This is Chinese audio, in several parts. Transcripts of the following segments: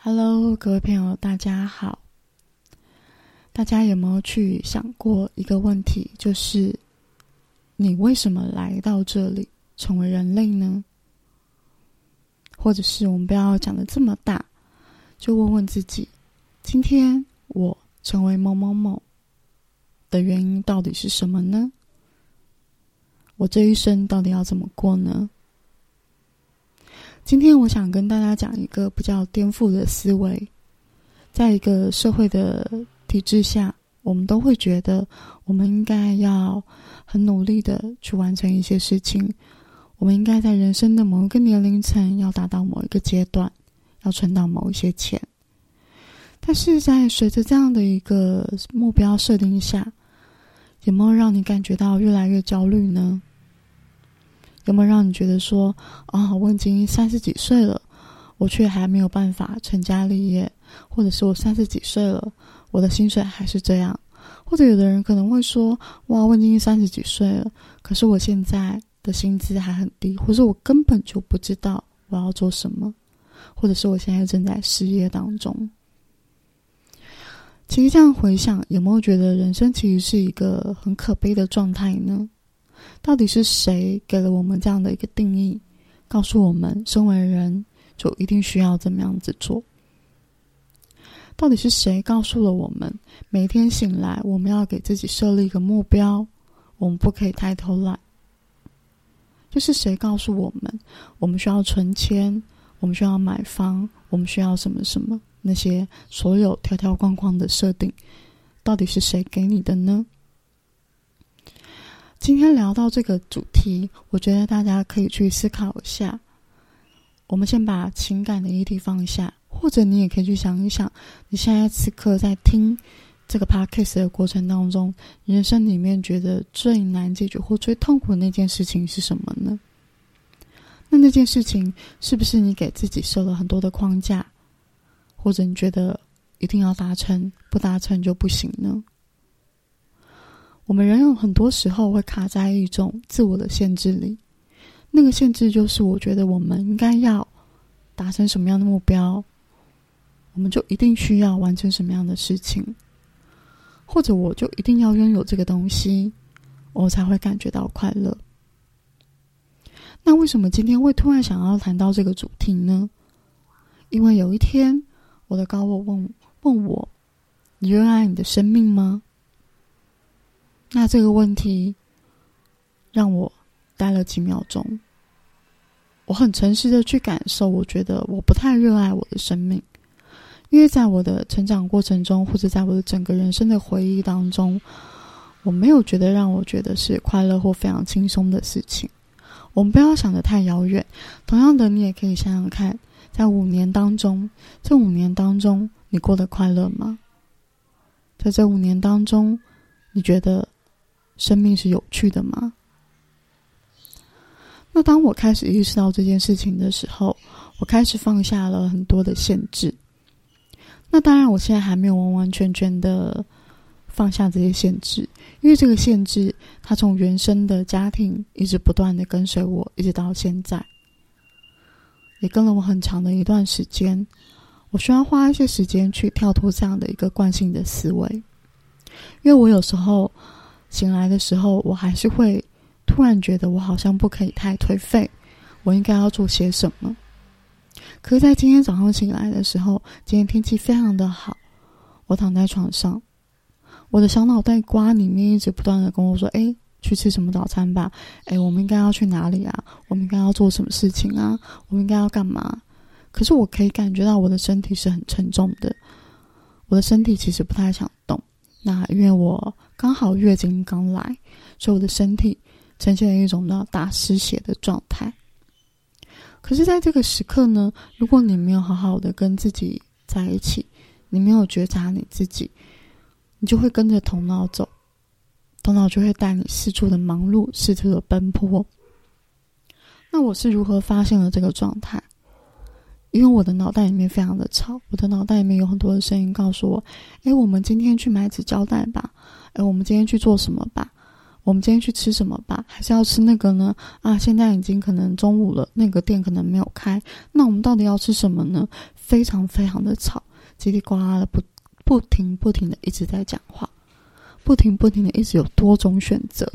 Hello，各位朋友，大家好。大家有没有去想过一个问题，就是你为什么来到这里，成为人类呢？或者是我们不要讲的这么大，就问问自己：今天我成为某某某的原因到底是什么呢？我这一生到底要怎么过呢？今天我想跟大家讲一个比较颠覆的思维，在一个社会的。体制下，我们都会觉得我们应该要很努力的去完成一些事情。我们应该在人生的某一个年龄层要达到某一个阶段，要存到某一些钱。但是在随着这样的一个目标设定下，有没有让你感觉到越来越焦虑呢？有没有让你觉得说啊，我已经三十几岁了，我却还没有办法成家立业，或者是我三十几岁了？我的薪水还是这样，或者有的人可能会说：“哇，我已经三十几岁了，可是我现在的薪资还很低，或者我根本就不知道我要做什么，或者是我现在正在失业当中。”其实这样回想，有没有觉得人生其实是一个很可悲的状态呢？到底是谁给了我们这样的一个定义，告诉我们身为人就一定需要怎么样子做？到底是谁告诉了我们，每天醒来我们要给自己设立一个目标，我们不可以太偷懒？就是谁告诉我们，我们需要存钱，我们需要买房，我们需要什么什么那些所有条条框框的设定，到底是谁给你的呢？今天聊到这个主题，我觉得大家可以去思考一下。我们先把情感的议题放下。或者你也可以去想一想，你现在此刻在听这个 podcast 的过程当中，人生里面觉得最难解决或最痛苦的那件事情是什么呢？那那件事情是不是你给自己设了很多的框架，或者你觉得一定要达成，不达成就不行呢？我们人有很多时候会卡在一种自我的限制里，那个限制就是我觉得我们应该要达成什么样的目标。我们就一定需要完成什么样的事情，或者我就一定要拥有这个东西，我才会感觉到快乐。那为什么今天会突然想要谈到这个主题呢？因为有一天，我的高我问问我：“你热爱你的生命吗？”那这个问题让我待了几秒钟，我很诚实的去感受，我觉得我不太热爱我的生命。因为在我的成长过程中，或者在我的整个人生的回忆当中，我没有觉得让我觉得是快乐或非常轻松的事情。我们不要想的太遥远。同样的，你也可以想想看，在五年当中，这五年当中，你过得快乐吗？在这五年当中，你觉得生命是有趣的吗？那当我开始意识到这件事情的时候，我开始放下了很多的限制。那当然，我现在还没有完完全全的放下这些限制，因为这个限制，它从原生的家庭一直不断的跟随我，一直到现在，也跟了我很长的一段时间。我需要花一些时间去跳脱这样的一个惯性的思维，因为我有时候醒来的时候，我还是会突然觉得我好像不可以太颓废，我应该要做些什么。可是，在今天早上醒来的时候，今天天气非常的好。我躺在床上，我的小脑袋瓜里面一直不断的跟我说：“哎，去吃什么早餐吧？哎，我们应该要去哪里啊？我们应该要做什么事情啊？我们应该要干嘛？”可是，我可以感觉到我的身体是很沉重的，我的身体其实不太想动。那因为我刚好月经刚来，所以我的身体呈现了一种呢大失血的状态。可是，在这个时刻呢，如果你没有好好的跟自己在一起，你没有觉察你自己，你就会跟着头脑走，头脑就会带你四处的忙碌，四处的奔波。那我是如何发现了这个状态？因为我的脑袋里面非常的吵，我的脑袋里面有很多的声音告诉我：“哎，我们今天去买纸胶带吧，哎，我们今天去做什么吧？我们今天去吃什么吧？还是要吃那个呢？啊，现在已经可能中午了，那个店可能没有开。那我们到底要吃什么呢？非常非常的吵，叽里呱啦的不不停不停的一直在讲话，不停不停的一直有多种选择。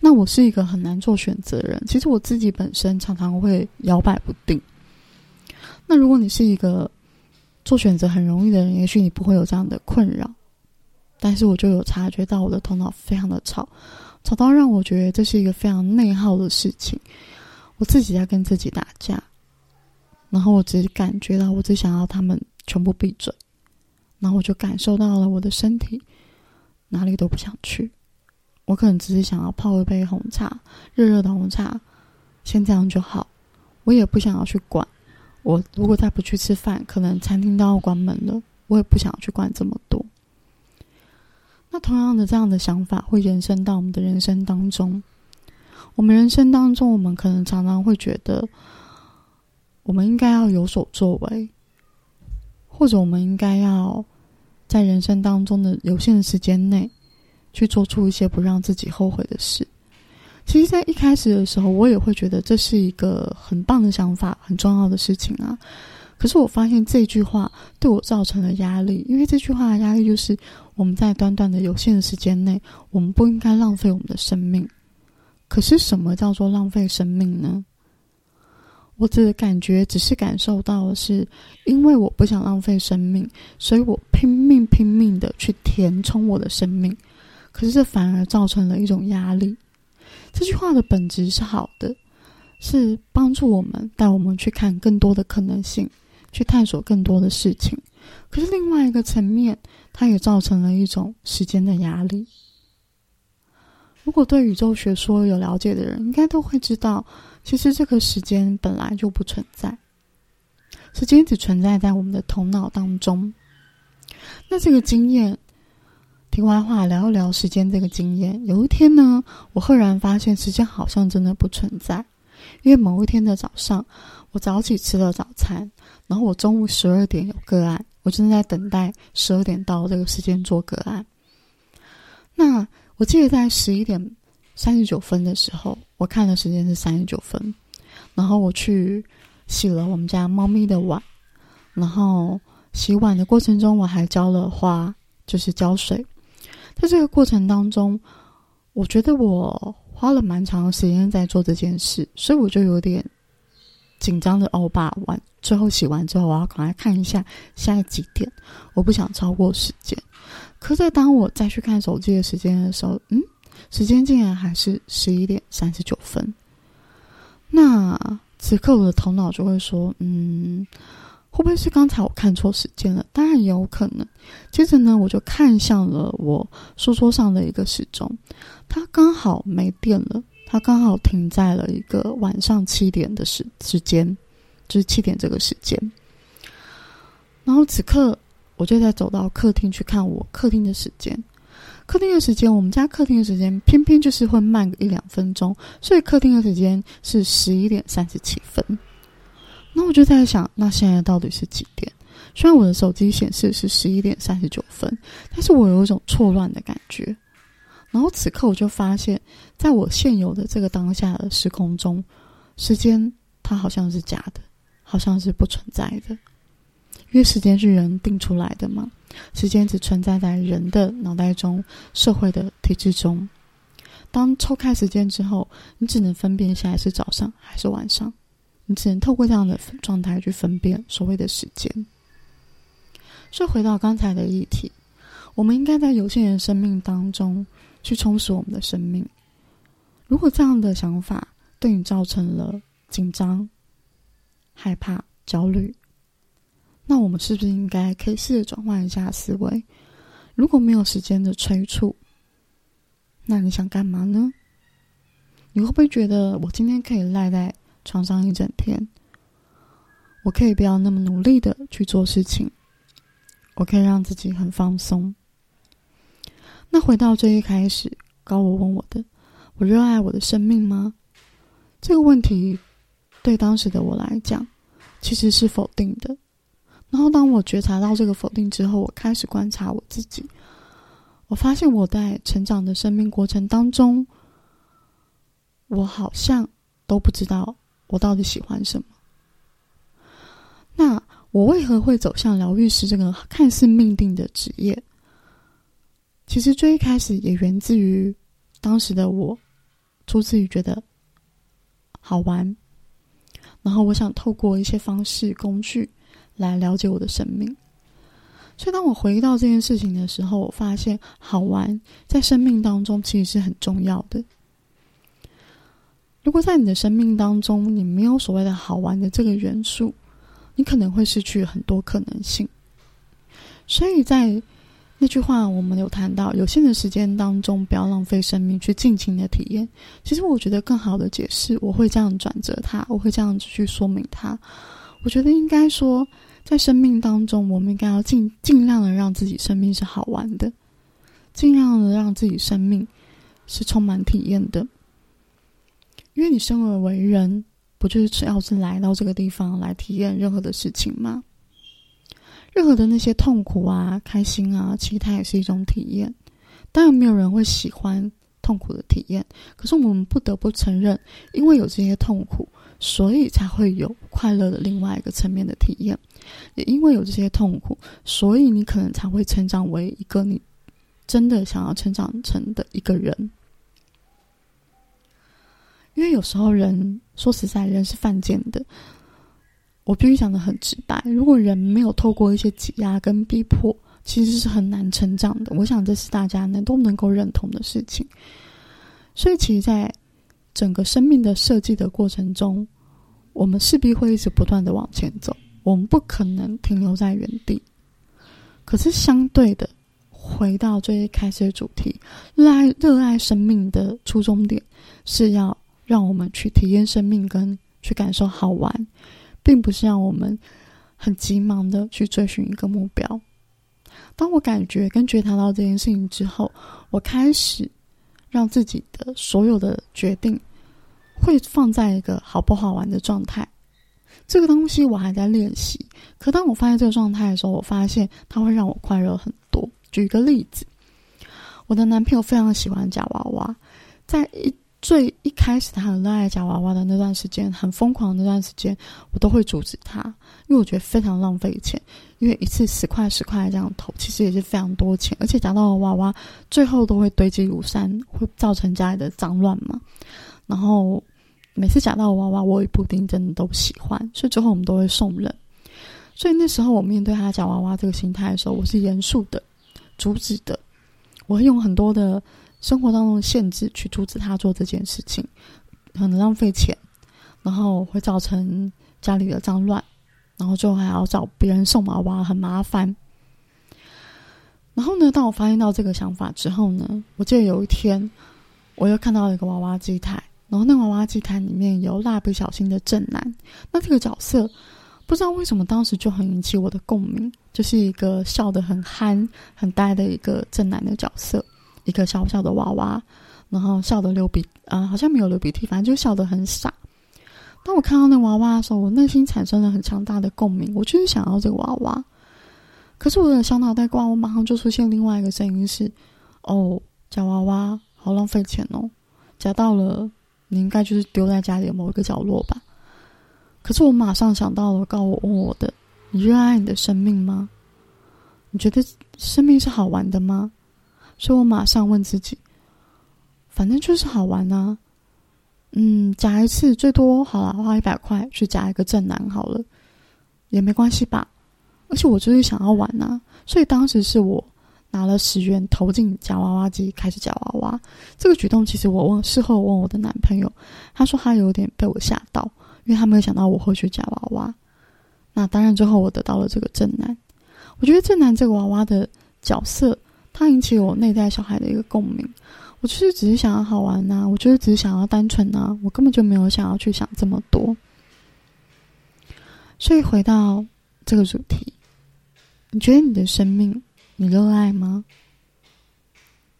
那我是一个很难做选择的人，其实我自己本身常常会摇摆不定。那如果你是一个做选择很容易的人，也许你不会有这样的困扰。但是我就有察觉到我的头脑非常的吵。吵到让我觉得这是一个非常内耗的事情，我自己在跟自己打架，然后我只感觉到我只想要他们全部闭嘴，然后我就感受到了我的身体哪里都不想去，我可能只是想要泡一杯红茶，热热的红茶，先这样就好，我也不想要去管，我如果再不去吃饭，可能餐厅都要关门了，我也不想要去管这么多。同样的这样的想法会延伸到我们的人生当中。我们人生当中，我们可能常常会觉得，我们应该要有所作为，或者我们应该要在人生当中的有限的时间内，去做出一些不让自己后悔的事。其实，在一开始的时候，我也会觉得这是一个很棒的想法，很重要的事情啊。可是我发现这句话对我造成了压力，因为这句话的压力就是我们在短短的有限的时间内，我们不应该浪费我们的生命。可是什么叫做浪费生命呢？我只感觉只是感受到的是，因为我不想浪费生命，所以我拼命拼命的去填充我的生命。可是这反而造成了一种压力。这句话的本质是好的，是帮助我们带我们去看更多的可能性。去探索更多的事情，可是另外一个层面，它也造成了一种时间的压力。如果对宇宙学说有了解的人，应该都会知道，其实这个时间本来就不存在，时间只存在在我们的头脑当中。那这个经验，题外话聊一聊时间这个经验。有一天呢，我赫然发现时间好像真的不存在，因为某一天的早上，我早起吃了早餐。然后我中午十二点有个案，我正在等待十二点到这个时间做个案。那我记得在十一点三十九分的时候，我看的时间是三十九分。然后我去洗了我们家猫咪的碗，然后洗碗的过程中我还浇了花，就是浇水。在这个过程当中，我觉得我花了蛮长的时间在做这件事，所以我就有点。紧张的欧巴完最后洗完之后，我要赶快看一下现在几点，我不想超过时间。可在当我再去看手机的时间的时候，嗯，时间竟然还是十一点三十九分。那此刻我的头脑就会说，嗯，会不会是刚才我看错时间了？当然也有可能。接着呢，我就看向了我书桌上的一个时钟，它刚好没电了。它刚好停在了一个晚上七点的时时间，就是七点这个时间。然后此刻，我就在走到客厅去看我客厅的时间。客厅的时间，我们家客厅的时间偏偏就是会慢个一两分钟，所以客厅的时间是十一点三十七分。那我就在想，那现在到底是几点？虽然我的手机显示是十一点三十九分，但是我有一种错乱的感觉。然后此刻我就发现，在我现有的这个当下的时空中，时间它好像是假的，好像是不存在的，因为时间是人定出来的嘛。时间只存在在人的脑袋中、社会的体制中。当抽开时间之后，你只能分辨现在是早上还是晚上，你只能透过这样的状态去分辨所谓的时间。所以回到刚才的议题，我们应该在有限的生命当中。去充实我们的生命。如果这样的想法对你造成了紧张、害怕、焦虑，那我们是不是应该可以试着转换一下思维？如果没有时间的催促，那你想干嘛呢？你会不会觉得我今天可以赖在床上一整天？我可以不要那么努力的去做事情，我可以让自己很放松。那回到最一开始，高我问我的：“我热爱我的生命吗？”这个问题对当时的我来讲，其实是否定的。然后当我觉察到这个否定之后，我开始观察我自己。我发现我在成长的生命过程当中，我好像都不知道我到底喜欢什么。那我为何会走向疗愈师这个看似命定的职业？其实最一开始也源自于当时的我，出自于觉得好玩，然后我想透过一些方式工具来了解我的生命。所以当我回忆到这件事情的时候，我发现好玩在生命当中其实是很重要的。如果在你的生命当中你没有所谓的好玩的这个元素，你可能会失去很多可能性。所以在那句话，我们有谈到，有限的时间当中，不要浪费生命，去尽情的体验。其实，我觉得更好的解释，我会这样转折它，我会这样子去说明它。我觉得应该说，在生命当中，我们应该要尽尽量的让自己生命是好玩的，尽量的让自己生命是充满体验的。因为你生而为人，不就是只要是来到这个地方来体验任何的事情吗？任何的那些痛苦啊、开心啊，其实它也是一种体验。当然，没有人会喜欢痛苦的体验，可是我们不得不承认，因为有这些痛苦，所以才会有快乐的另外一个层面的体验。也因为有这些痛苦，所以你可能才会成长为一个你真的想要成长成的一个人。因为有时候人说实在，人是犯贱的。我必须讲的很直白，如果人没有透过一些挤压跟逼迫，其实是很难成长的。我想这是大家能都能够认同的事情。所以，其实，在整个生命的设计的过程中，我们势必会一直不断的往前走，我们不可能停留在原地。可是，相对的，回到最开始的主题，热爱热爱生命的初衷点，是要让我们去体验生命，跟去感受好玩。并不是让我们很急忙的去追寻一个目标。当我感觉跟觉察到这件事情之后，我开始让自己的所有的决定会放在一个好不好玩的状态。这个东西我还在练习，可当我发现这个状态的时候，我发现它会让我快乐很多。举一个例子，我的男朋友非常喜欢夹娃娃，在一。最一开始，他很热爱夹娃娃的那段时间，很疯狂的那段时间，我都会阻止他，因为我觉得非常浪费钱。因为一次十块十块这样投，其实也是非常多钱，而且夹到的娃娃最后都会堆积如山，会造成家里的脏乱嘛。然后每次夹到的娃娃，我也不一定真的都喜欢，所以最后我们都会送人。所以那时候我面对他夹娃娃这个心态的时候，我是严肃的，阻止的，我会用很多的。生活当中的限制去阻止他做这件事情，可能浪费钱，然后会造成家里的脏乱，然后最后还要找别人送娃娃，很麻烦。然后呢，当我发现到这个想法之后呢，我记得有一天，我又看到一个娃娃机台，然后那个娃娃机台里面有蜡笔小新的正男，那这个角色不知道为什么当时就很引起我的共鸣，就是一个笑得很憨、很呆的一个正男的角色。一个小小的娃娃，然后笑得流鼻啊，好像没有流鼻涕，反正就笑得很傻。当我看到那娃娃的时候，我内心产生了很强大的共鸣，我就是想要这个娃娃。可是我的小脑袋瓜，我马上就出现另外一个声音是：哦，夹娃娃好浪费钱哦，夹到了你应该就是丢在家里的某一个角落吧。可是我马上想到了，告我问我的：你热爱你的生命吗？你觉得生命是好玩的吗？所以我马上问自己，反正就是好玩啊，嗯，夹一次最多好了，花一百块去夹一个正男好了，也没关系吧。而且我就是想要玩啊，所以当时是我拿了十元投进夹娃娃机，开始夹娃娃。这个举动其实我问事后问我的男朋友，他说他有点被我吓到，因为他没有想到我会去夹娃娃。那当然最后我得到了这个正男，我觉得正男这个娃娃的角色。它引起我内在小孩的一个共鸣，我就是只是想要好玩呐，我就是只是想要单纯呐，我根本就没有想要去想这么多。所以回到这个主题，你觉得你的生命你热爱吗？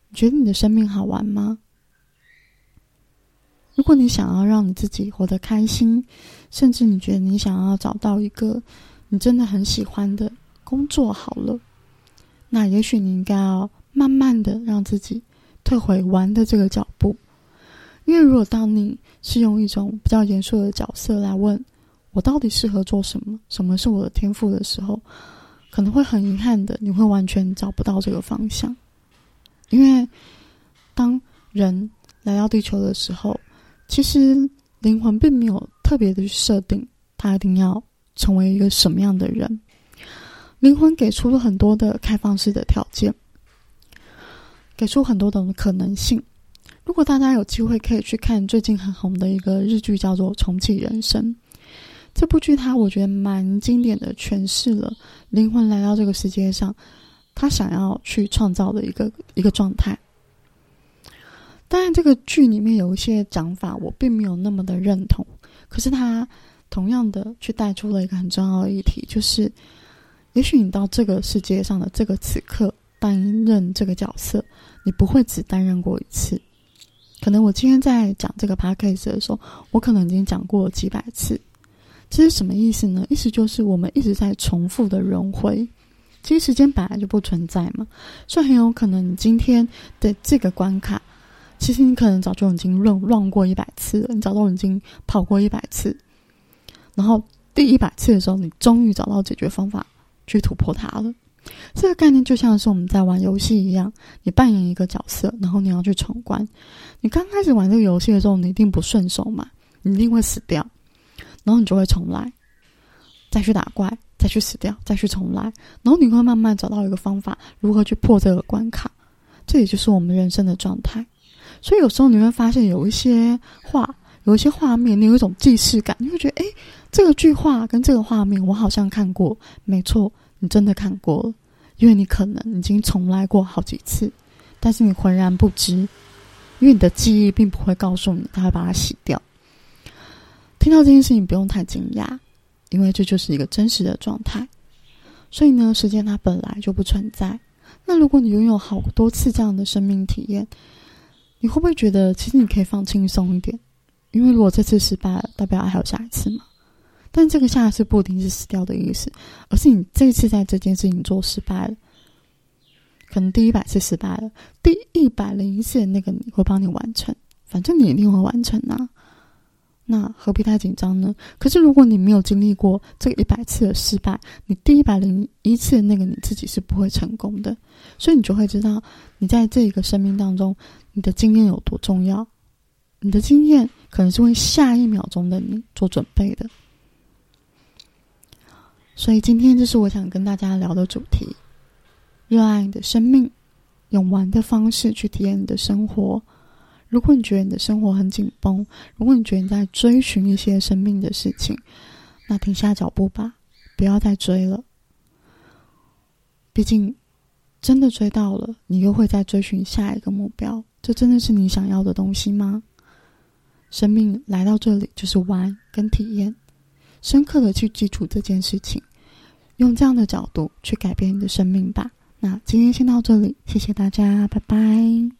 你觉得你的生命好玩吗？如果你想要让你自己活得开心，甚至你觉得你想要找到一个你真的很喜欢的工作，好了。那也许你应该要慢慢的让自己退回玩的这个脚步，因为如果当你是用一种比较严肃的角色来问我到底适合做什么，什么是我的天赋的时候，可能会很遗憾的，你会完全找不到这个方向。因为当人来到地球的时候，其实灵魂并没有特别的设定他一定要成为一个什么样的人。灵魂给出了很多的开放式的条件，给出很多种可能性。如果大家有机会可以去看最近很红的一个日剧，叫做《重启人生》。这部剧它我觉得蛮经典的，诠释了灵魂来到这个世界上，他想要去创造的一个一个状态。当然，这个剧里面有一些讲法我并没有那么的认同，可是他同样的去带出了一个很重要的议题，就是。也许你到这个世界上的这个此刻担任这个角色，你不会只担任过一次。可能我今天在讲这个 p a c k a g e 的时候，我可能已经讲过几百次。这是什么意思呢？意思就是我们一直在重复的轮回。其实时间本来就不存在嘛，所以很有可能你今天的这个关卡，其实你可能早就已经乱乱过一百次了，你早都已经跑过一百次。然后第一百次的时候，你终于找到解决方法。去突破它了，这个概念就像是我们在玩游戏一样，你扮演一个角色，然后你要去闯关。你刚开始玩这个游戏的时候，你一定不顺手嘛，你一定会死掉，然后你就会重来，再去打怪，再去死掉，再去重来，然后你会慢慢找到一个方法，如何去破这个关卡。这也就是我们人生的状态。所以有时候你会发现，有一些话，有一些画面，你有一种既视感，你会觉得，哎。这个句话跟这个画面，我好像看过。没错，你真的看过了，因为你可能已经重来过好几次，但是你浑然不知，因为你的记忆并不会告诉你，他会把它洗掉。听到这件事情不用太惊讶，因为这就是一个真实的状态。所以呢，时间它本来就不存在。那如果你拥有好多次这样的生命体验，你会不会觉得其实你可以放轻松一点？因为如果这次失败了，代表还有下一次嘛？但这个下一次不一定是死掉的意思，而是你这次在这件事情做失败了，可能第一百次失败了，第一百零一次那个你会帮你完成，反正你一定会完成啊，那何必太紧张呢？可是如果你没有经历过这一百次的失败，你第一百零一次那个你自己是不会成功的，所以你就会知道，你在这个生命当中，你的经验有多重要，你的经验可能是为下一秒钟的你做准备的。所以今天这是我想跟大家聊的主题：热爱你的生命，用玩的方式去体验你的生活。如果你觉得你的生活很紧绷，如果你觉得你在追寻一些生命的事情，那停下脚步吧，不要再追了。毕竟，真的追到了，你又会再追寻下一个目标。这真的是你想要的东西吗？生命来到这里就是玩跟体验，深刻的去记住这件事情。用这样的角度去改变你的生命吧。那今天先到这里，谢谢大家，拜拜。